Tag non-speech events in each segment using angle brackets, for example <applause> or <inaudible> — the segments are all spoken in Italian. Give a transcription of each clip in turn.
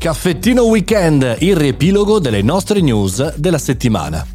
Caffettino Weekend, il riepilogo delle nostre news della settimana.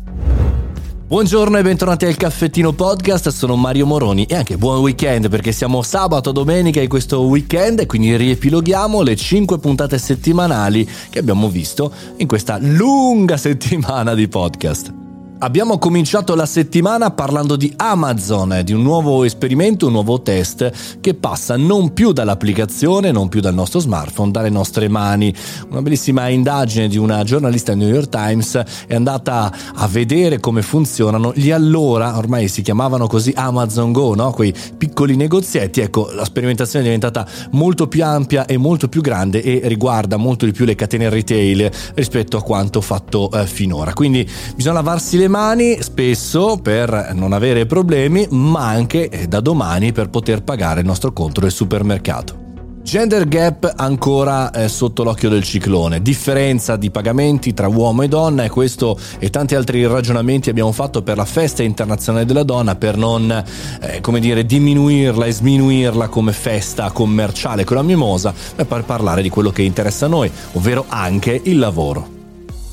Buongiorno e bentornati al Caffettino Podcast, sono Mario Moroni e anche buon weekend perché siamo sabato, domenica in questo weekend e quindi riepiloghiamo le 5 puntate settimanali che abbiamo visto in questa lunga <laughs> settimana di podcast. Abbiamo cominciato la settimana parlando di Amazon, di un nuovo esperimento, un nuovo test che passa non più dall'applicazione, non più dal nostro smartphone, dalle nostre mani. Una bellissima indagine di una giornalista del New York Times è andata a vedere come funzionano gli allora, ormai si chiamavano così Amazon Go, no? quei piccoli negozietti. Ecco, la sperimentazione è diventata molto più ampia e molto più grande e riguarda molto di più le catene retail rispetto a quanto fatto eh, finora. Quindi bisogna lavarsi le le mani spesso per non avere problemi, ma anche eh, da domani per poter pagare il nostro conto del supermercato. Gender gap ancora eh, sotto l'occhio del ciclone, differenza di pagamenti tra uomo e donna e questo e tanti altri ragionamenti abbiamo fatto per la festa internazionale della donna per non eh, come dire diminuirla e sminuirla come festa commerciale con la mimosa e per parlare di quello che interessa a noi, ovvero anche il lavoro.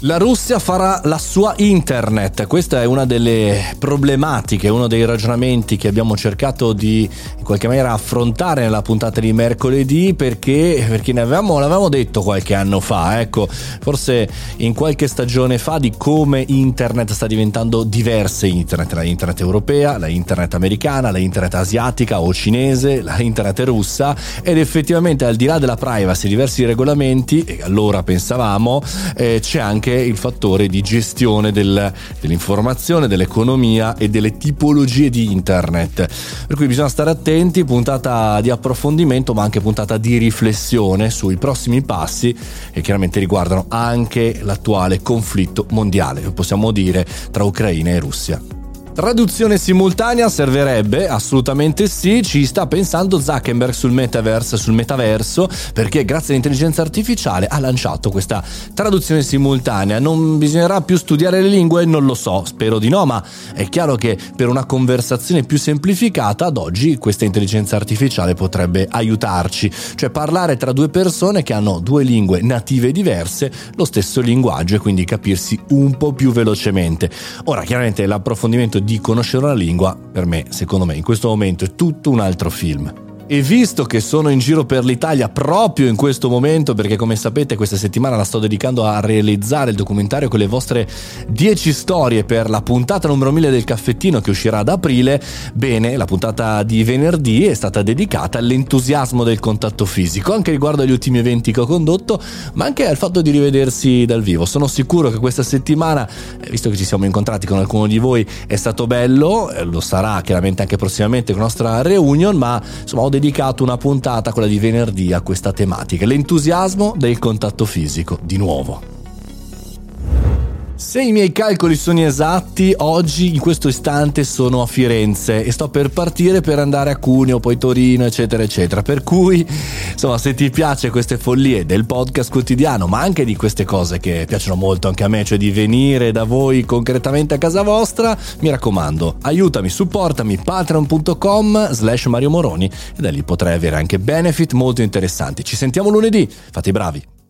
La Russia farà la sua internet, questa è una delle problematiche, uno dei ragionamenti che abbiamo cercato di in qualche maniera affrontare nella puntata di mercoledì perché, perché ne avevamo, l'avevamo detto qualche anno fa, ecco, forse in qualche stagione fa di come internet sta diventando diverse. Internet, la internet europea, la internet americana, la internet asiatica o cinese, la internet russa. Ed effettivamente al di là della privacy diversi regolamenti, e allora pensavamo, eh, c'è anche anche il fattore di gestione del, dell'informazione, dell'economia e delle tipologie di internet. Per cui bisogna stare attenti, puntata di approfondimento ma anche puntata di riflessione sui prossimi passi e chiaramente riguardano anche l'attuale conflitto mondiale, possiamo dire, tra Ucraina e Russia. Traduzione simultanea servirebbe? Assolutamente sì, ci sta pensando Zuckerberg sul metaverse, sul metaverso, perché grazie all'intelligenza artificiale ha lanciato questa traduzione simultanea. Non bisognerà più studiare le lingue? Non lo so, spero di no, ma è chiaro che per una conversazione più semplificata ad oggi questa intelligenza artificiale potrebbe aiutarci, cioè parlare tra due persone che hanno due lingue native diverse, lo stesso linguaggio e quindi capirsi un po' più velocemente. Ora, chiaramente l'approfondimento di conoscere una lingua, per me, secondo me, in questo momento è tutto un altro film. E visto che sono in giro per l'Italia proprio in questo momento, perché come sapete questa settimana la sto dedicando a realizzare il documentario con le vostre 10 storie per la puntata numero 1000 del caffettino che uscirà ad aprile, bene, la puntata di venerdì è stata dedicata all'entusiasmo del contatto fisico, anche riguardo agli ultimi eventi che ho condotto, ma anche al fatto di rivedersi dal vivo. Sono sicuro che questa settimana, eh, visto che ci siamo incontrati con alcuno di voi, è stato bello, eh, lo sarà chiaramente anche prossimamente con la nostra reunion, ma insomma ho dedicato dedicato una puntata, quella di venerdì, a questa tematica, l'entusiasmo del contatto fisico, di nuovo. Se i miei calcoli sono esatti, oggi in questo istante sono a Firenze e sto per partire per andare a Cuneo, poi Torino, eccetera, eccetera. Per cui, insomma, se ti piace queste follie del podcast quotidiano, ma anche di queste cose che piacciono molto anche a me, cioè di venire da voi concretamente a casa vostra, mi raccomando, aiutami, supportami patreon.com slash Mario Moroni e da lì potrai avere anche benefit molto interessanti. Ci sentiamo lunedì, fate i bravi.